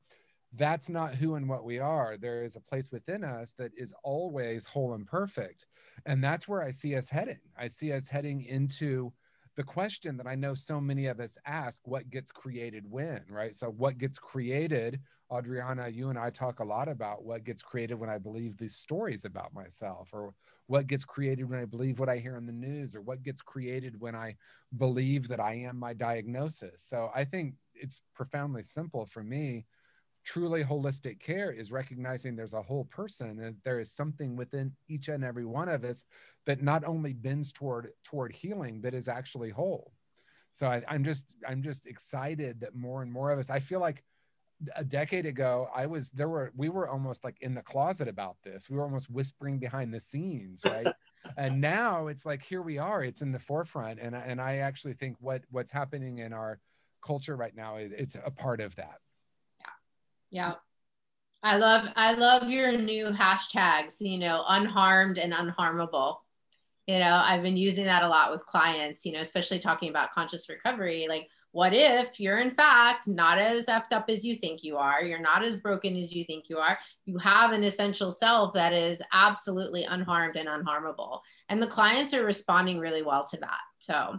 that's not who and what we are. There is a place within us that is always whole and perfect. And that's where I see us heading. I see us heading into the question that I know so many of us ask what gets created when, right? So, what gets created, Adriana, you and I talk a lot about what gets created when I believe these stories about myself, or what gets created when I believe what I hear in the news, or what gets created when I believe that I am my diagnosis. So, I think it's profoundly simple for me truly holistic care is recognizing there's a whole person and there is something within each and every one of us that not only bends toward toward healing but is actually whole so I, i'm just i'm just excited that more and more of us i feel like a decade ago i was there were we were almost like in the closet about this we were almost whispering behind the scenes right and now it's like here we are it's in the forefront and and i actually think what what's happening in our culture right now is it's a part of that Yeah. yeah. I love I love your new hashtags, you know, unharmed and unharmable. You know, I've been using that a lot with clients, you know, especially talking about conscious recovery. Like, what if you're in fact not as effed up as you think you are? You're not as broken as you think you are. You have an essential self that is absolutely unharmed and unharmable. And the clients are responding really well to that. So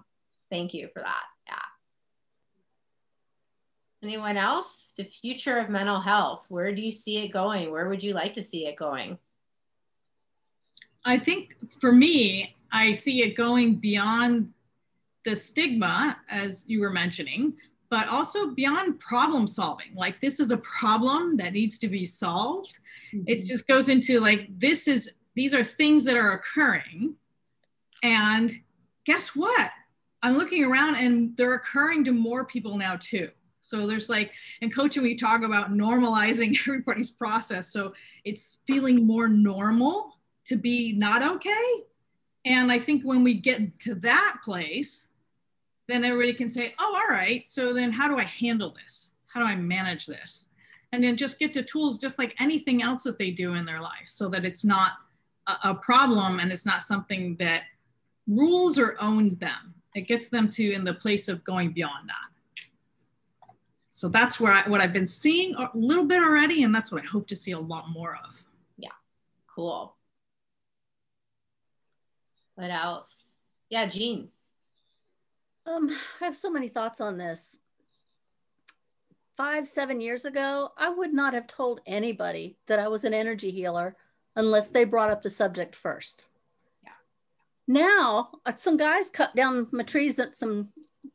thank you for that. Yeah. Anyone else? The future of mental health. Where do you see it going? Where would you like to see it going? I think for me, I see it going beyond the stigma, as you were mentioning, but also beyond problem solving. Like, this is a problem that needs to be solved. Mm-hmm. It just goes into like, this is, these are things that are occurring. And guess what? I'm looking around and they're occurring to more people now, too. So there's like, in coaching, we talk about normalizing everybody's process. So it's feeling more normal to be not okay. And I think when we get to that place, then everybody can say, oh, all right. So then how do I handle this? How do I manage this? And then just get to tools just like anything else that they do in their life so that it's not a, a problem and it's not something that rules or owns them. It gets them to in the place of going beyond that. So that's where I, what I've been seeing a little bit already, and that's what I hope to see a lot more of. Yeah, cool. What else? Yeah, Jean. Um, I have so many thoughts on this. Five, seven years ago, I would not have told anybody that I was an energy healer unless they brought up the subject first. Yeah. Now, uh, some guys cut down my trees that some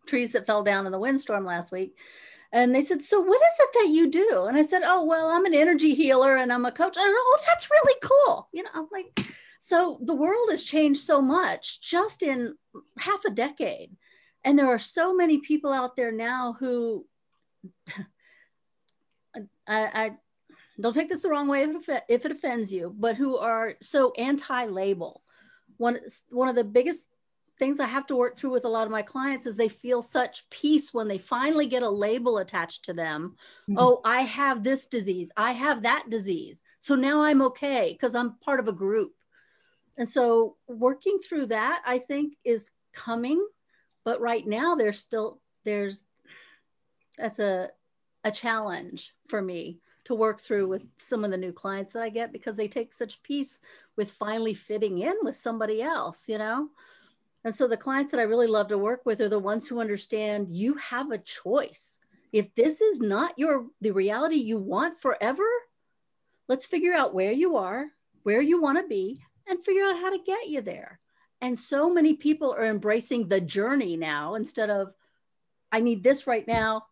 trees that fell down in the windstorm last week and they said, So what is it that you do? And I said, Oh, well, I'm an energy healer and I'm a coach. And oh, that's really cool. You know, I'm like, so the world has changed so much just in half a decade. And there are so many people out there now who I, I don't take this the wrong way if it, if it offends you, but who are so anti-label. One, one of the biggest things I have to work through with a lot of my clients is they feel such peace when they finally get a label attached to them. Mm-hmm. Oh, I have this disease. I have that disease. So now I'm okay because I'm part of a group. And so working through that, I think, is coming. But right now, there's still, there's, that's a, a challenge for me to work through with some of the new clients that I get because they take such peace with finally fitting in with somebody else, you know? And so the clients that I really love to work with are the ones who understand you have a choice. If this is not your the reality you want forever, let's figure out where you are, where you want to be, and figure out how to get you there. And so many people are embracing the journey now instead of I need this right now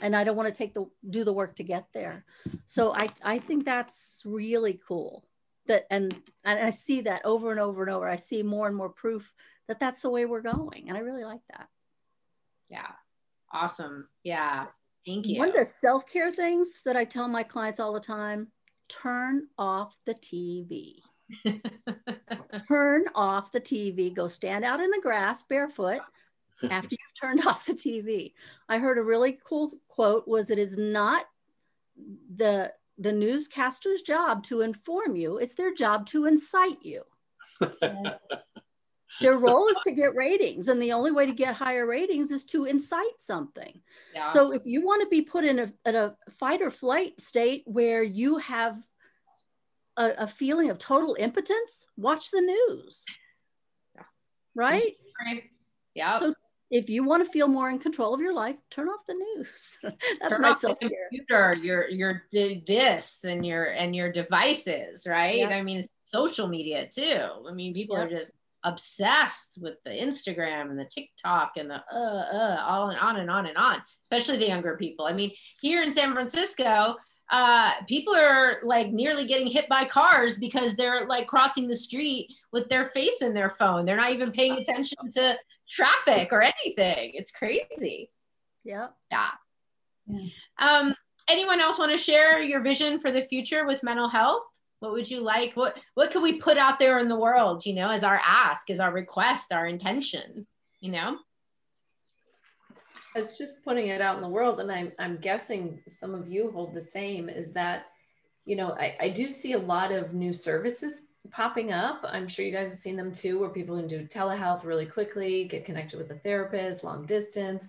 and I don't want to take the do the work to get there. So I I think that's really cool. That and and I see that over and over and over. I see more and more proof that that's the way we're going, and I really like that. Yeah, awesome. Yeah, thank you. One of the self care things that I tell my clients all the time: turn off the TV. turn off the TV. Go stand out in the grass barefoot after you've turned off the TV. I heard a really cool quote was it is not the the newscaster's job to inform you, it's their job to incite you. their role is to get ratings and the only way to get higher ratings is to incite something yeah. so if you want to be put in a, in a fight or flight state where you have a, a feeling of total impotence watch the news yeah. right yeah so if you want to feel more in control of your life, turn off the news. That's turn my self Computer, your your this and your and your devices, right? Yeah. I mean, social media too. I mean, people yeah. are just obsessed with the Instagram and the TikTok and the uh uh all and on and on and on. Especially the younger people. I mean, here in San Francisco, uh, people are like nearly getting hit by cars because they're like crossing the street with their face in their phone. They're not even paying attention to traffic or anything. It's crazy. Yeah. Yeah. yeah. Um, anyone else want to share your vision for the future with mental health? What would you like? What what could we put out there in the world, you know, as our ask, as our request, our intention, you know? It's just putting it out in the world. And I'm I'm guessing some of you hold the same, is that, you know, I, I do see a lot of new services popping up. I'm sure you guys have seen them too, where people can do telehealth really quickly, get connected with a therapist, long distance.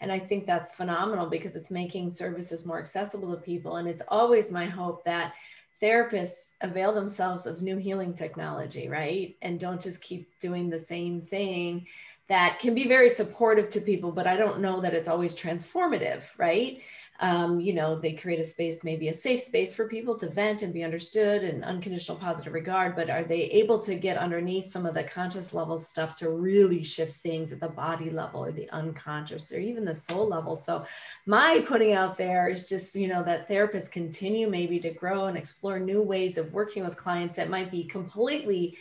And I think that's phenomenal because it's making services more accessible to people. And it's always my hope that therapists avail themselves of new healing technology, right? And don't just keep doing the same thing that can be very supportive to people, but I don't know that it's always transformative, right? um, you know, they create a space, maybe a safe space for people to vent and be understood and unconditional positive regard. But are they able to get underneath some of the conscious level stuff to really shift things at the body level or the unconscious or even the soul level? So, my putting out there is just, you know, that therapists continue maybe to grow and explore new ways of working with clients that might be completely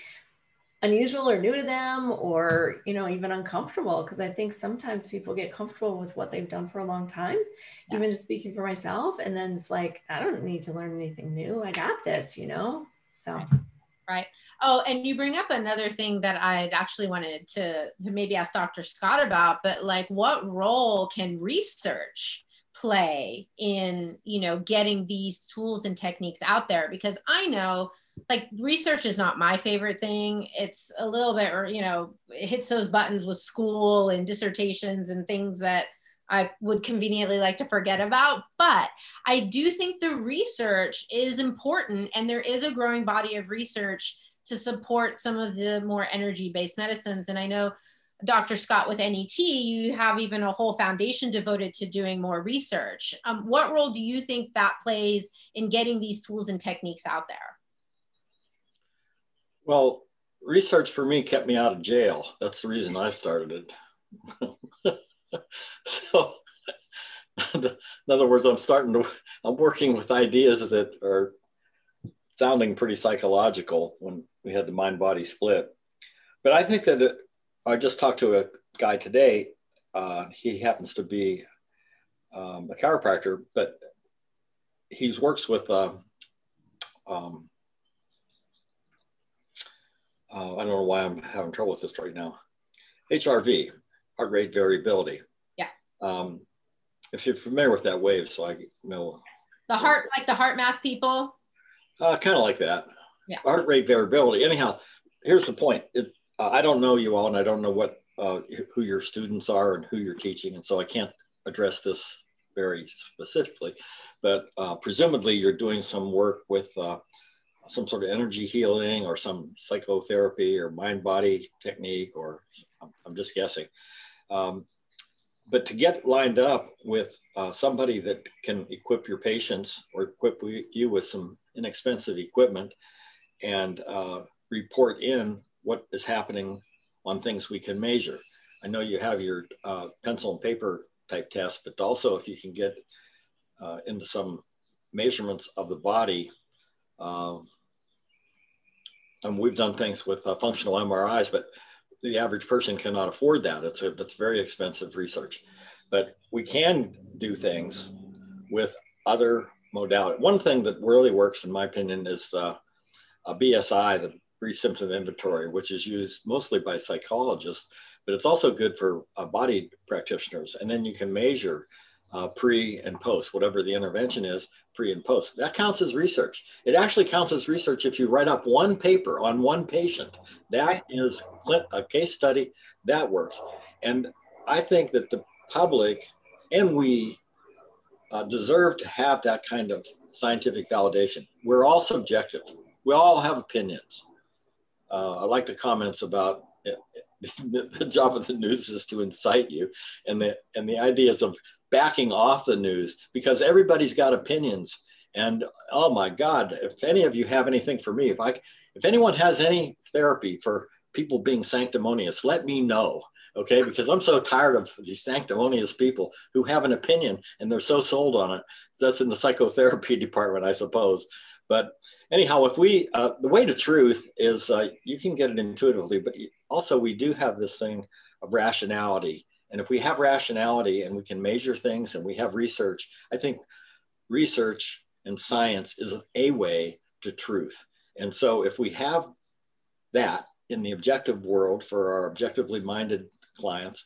unusual or new to them or you know even uncomfortable because i think sometimes people get comfortable with what they've done for a long time yeah. even just speaking for myself and then it's like i don't need to learn anything new. I got this you know? So. Right. Oh and you bring up another thing that i'd actually wanted to, to maybe ask dr scott about but like what role can research play in you know getting these tools and techniques out there? Because i know like research is not my favorite thing. It's a little bit, or you know, it hits those buttons with school and dissertations and things that I would conveniently like to forget about. But I do think the research is important, and there is a growing body of research to support some of the more energy based medicines. And I know Dr. Scott with NET, you have even a whole foundation devoted to doing more research. Um, what role do you think that plays in getting these tools and techniques out there? Well, research for me kept me out of jail. That's the reason I started it. so, in other words, I'm starting to, I'm working with ideas that are sounding pretty psychological when we had the mind body split. But I think that it, I just talked to a guy today. Uh, he happens to be um, a chiropractor, but he works with uh, um, uh, I don't know why I'm having trouble with this right now. HRV, heart rate variability. Yeah. Um, if you're familiar with that wave, so I know. The heart, like the HeartMath people? Uh, kind of like that. Yeah. Heart rate variability. Anyhow, here's the point. It, uh, I don't know you all, and I don't know what uh, who your students are and who you're teaching, and so I can't address this very specifically. But uh, presumably, you're doing some work with uh, some sort of energy healing or some psychotherapy or mind body technique, or I'm just guessing. Um, but to get lined up with uh, somebody that can equip your patients or equip you with some inexpensive equipment and uh, report in what is happening on things we can measure. I know you have your uh, pencil and paper type test, but also if you can get uh, into some measurements of the body, um, and we've done things with uh, functional MRIs, but the average person cannot afford that. It's a, that's very expensive research, but we can do things with other modality. One thing that really works, in my opinion, is uh, a BSI, the brief symptom inventory, which is used mostly by psychologists, but it's also good for uh, body practitioners. And then you can measure uh, pre and post, whatever the intervention is, pre and post. That counts as research. It actually counts as research if you write up one paper on one patient. That right. is a case study that works. And I think that the public and we uh, deserve to have that kind of scientific validation. We're all subjective. We all have opinions. Uh, I like the comments about it, the, the job of the news is to incite you, and the and the ideas of backing off the news because everybody's got opinions. And oh my God, if any of you have anything for me, if I, if anyone has any therapy for people being sanctimonious, let me know. Okay, because I'm so tired of these sanctimonious people who have an opinion and they're so sold on it. That's in the psychotherapy department, I suppose. But anyhow, if we, uh, the way to truth is uh, you can get it intuitively, but also we do have this thing of rationality and if we have rationality and we can measure things and we have research, I think research and science is a way to truth. And so if we have that in the objective world for our objectively minded clients,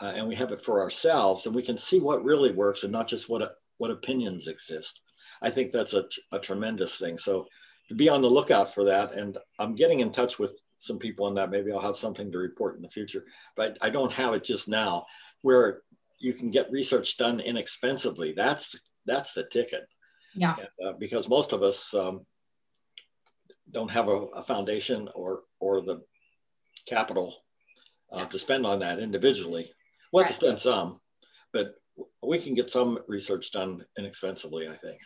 uh, and we have it for ourselves, and we can see what really works and not just what, what opinions exist. I think that's a, a tremendous thing. So to be on the lookout for that. And I'm getting in touch with some people on that. Maybe I'll have something to report in the future, but I don't have it just now. Where you can get research done inexpensively. That's that's the ticket. Yeah. Uh, because most of us um, don't have a, a, foundation or or the capital uh, yeah. to spend on that individually. We'll right. to spend some, but we can get some research done inexpensively. I think.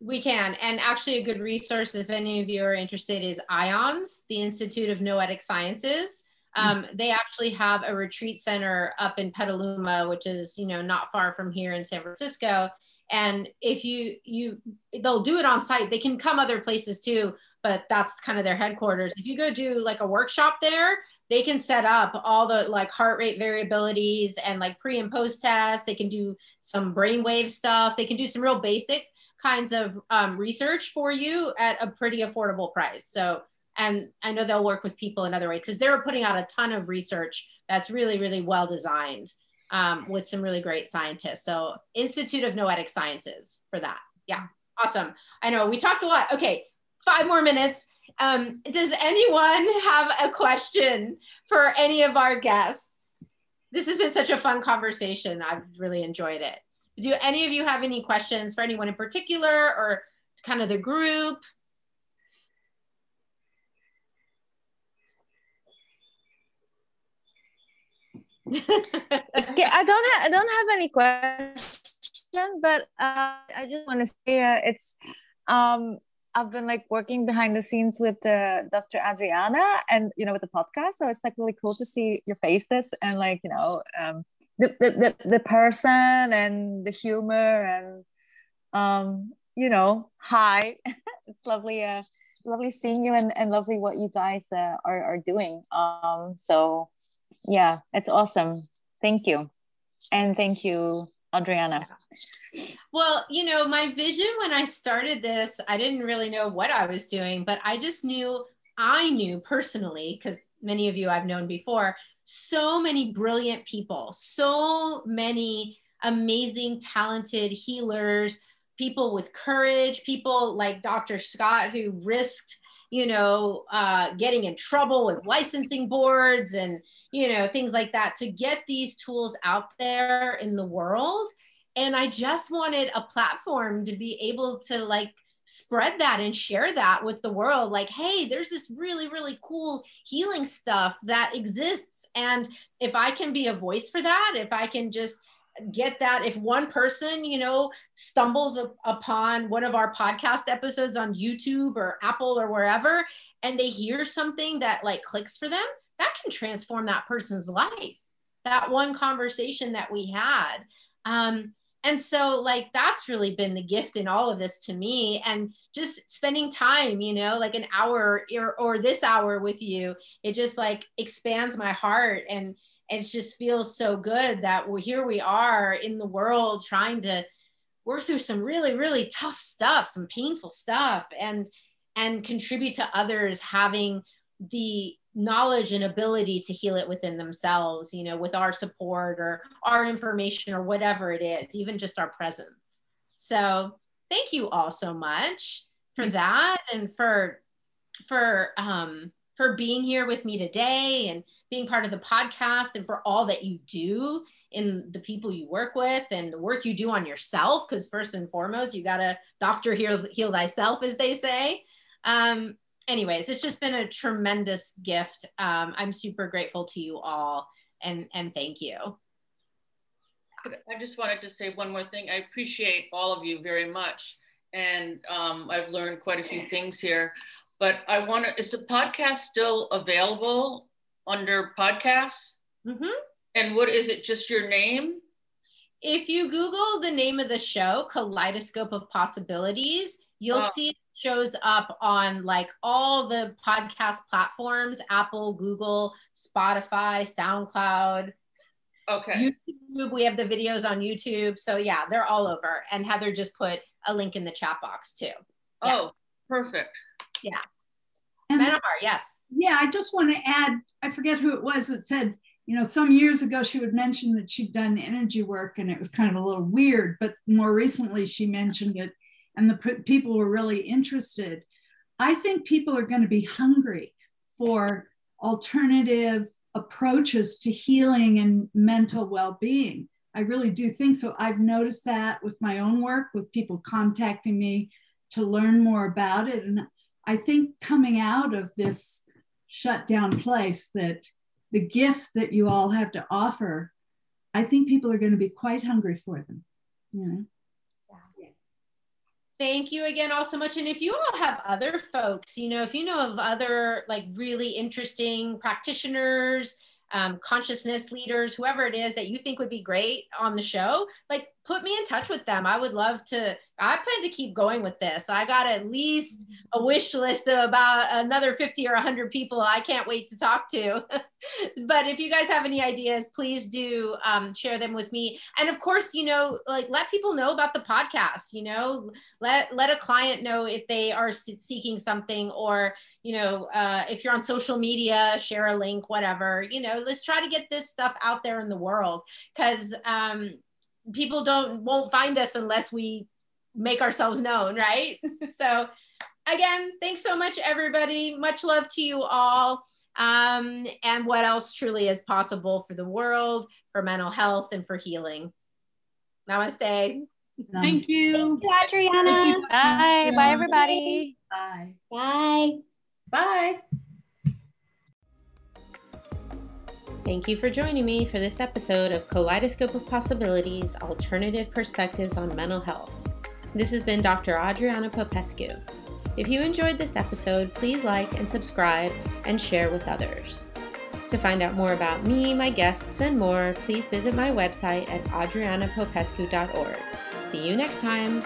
We can. And actually, a good resource, if any of you are interested, is IONS, the Institute of Noetic Sciences. Um, they actually have a retreat center up in Petaluma, which is, you know, not far from here in San Francisco. And if you, you, they'll do it on site. They can come other places too, but that's kind of their headquarters. If you go do like a workshop there, they can set up all the like heart rate variabilities and like pre and post tests. They can do some brainwave stuff. They can do some real basic kinds of um, research for you at a pretty affordable price. So, and I know they'll work with people in other ways because they're putting out a ton of research that's really, really well designed um, with some really great scientists. So, Institute of Noetic Sciences for that. Yeah, awesome. I know we talked a lot. Okay, five more minutes. Um, does anyone have a question for any of our guests? This has been such a fun conversation. I've really enjoyed it. Do any of you have any questions for anyone in particular or kind of the group? okay, I don't have I don't have any question, but uh, I just want to say uh, it's um I've been like working behind the scenes with uh, Dr. Adriana and you know with the podcast, so it's like really cool to see your faces and like you know um, the, the, the, the person and the humor and um, you know hi. It's lovely uh, lovely seeing you and, and lovely what you guys uh, are, are doing. Um, so yeah it's awesome. Thank you. And thank you adriana. Well you know my vision when i started this i didn't really know what i was doing but i just knew i knew personally because many of you i've known before so many brilliant people, so many amazing, talented healers, people with courage, people like Dr. Scott who risked you know, uh, getting in trouble with licensing boards and, you know, things like that to get these tools out there in the world. And I just wanted a platform to be able to like spread that and share that with the world. Like hey there's this really really cool healing stuff that exists. And if i can be a voice for that if i can just get that if one person you know stumbles upon one of our podcast episodes on youtube or apple or wherever and they hear something that like clicks for them that can transform that person's life. That one conversation that we had. Um, and so like that's really been the gift in all of this to me. And just spending time you know like an hour or, or this hour with you it just like expands my heart. And it just feels so good that we're here we are in the world trying to work through some really really tough stuff some painful stuff and and contribute to others having the knowledge and ability to heal it within themselves you know with our support or our information or whatever it is even just our presence. So thank you all so much for that and for for um for being here with me today and being part of the podcast and for all that you do in the people you work with and the work you do on yourself because first and foremost you got to doctor heal, heal thyself as they say. Um, anyways, it's just been a tremendous gift. Um, I'm super grateful to you all and, and thank you. I just wanted to say one more thing. I appreciate all of you very much. And um, I've learned quite a few things here. But I want to, is the podcast still available under podcasts? Mm-hmm. And what is it, just your name? If you Google the name of the show, Kaleidoscope of Possibilities, you'll oh. see it shows up on like all the podcast platforms Apple, Google, Spotify, SoundCloud. Okay. YouTube, we have the videos on YouTube. So yeah, they're all over. And Heather just put a link in the chat box too. Yeah. Oh, perfect. Yeah. And yes. Yeah, I just want to add, I forget who it was that said, you know, some years ago she would mention that she'd done energy work and it was kind of a little weird, but more recently she mentioned it and the people were really interested. I think people are going to be hungry for alternative approaches to healing and mental well being. I really do think so. I've noticed that with my own work, with people contacting me to learn more about it. And I think coming out of this shut down place, that the gifts that you all have to offer, I think people are going to be quite hungry for them. Know? Thank you again all so much. And if you all have other folks, you know, if you know of other like really interesting practitioners, um, consciousness leaders, whoever it is that you think would be great on the show, like put me in touch with them. I would love to. I plan to keep going with this. I got at least a wish list of about another 50 or 100 people I can't wait to talk to. but if you guys have any ideas, please do um, share them with me. And of course, you know, like let people know about the podcast. You know, let let a client know if they are seeking something, or you know, uh, if you're on social media, share a link, whatever. You know, let's try to get this stuff out there in the world because um, people don't won't find us unless we make ourselves known, right? so again, thanks so much, everybody. Much love to you all. Um, and what else truly is possible for the world, for mental health, and for healing. Namaste. Thank you. Thank you, Adriana. Bye. Bye, everybody. Bye. Bye. Bye. Thank you for joining me for this episode of Kaleidoscope of Possibilities Alternative Perspectives on Mental Health. This has been Dr. Adriana Popescu. If you enjoyed this episode, please like and subscribe and share with others. To find out more about me, my guests, and more, please visit my website at adrianapopescu.org. See you next time.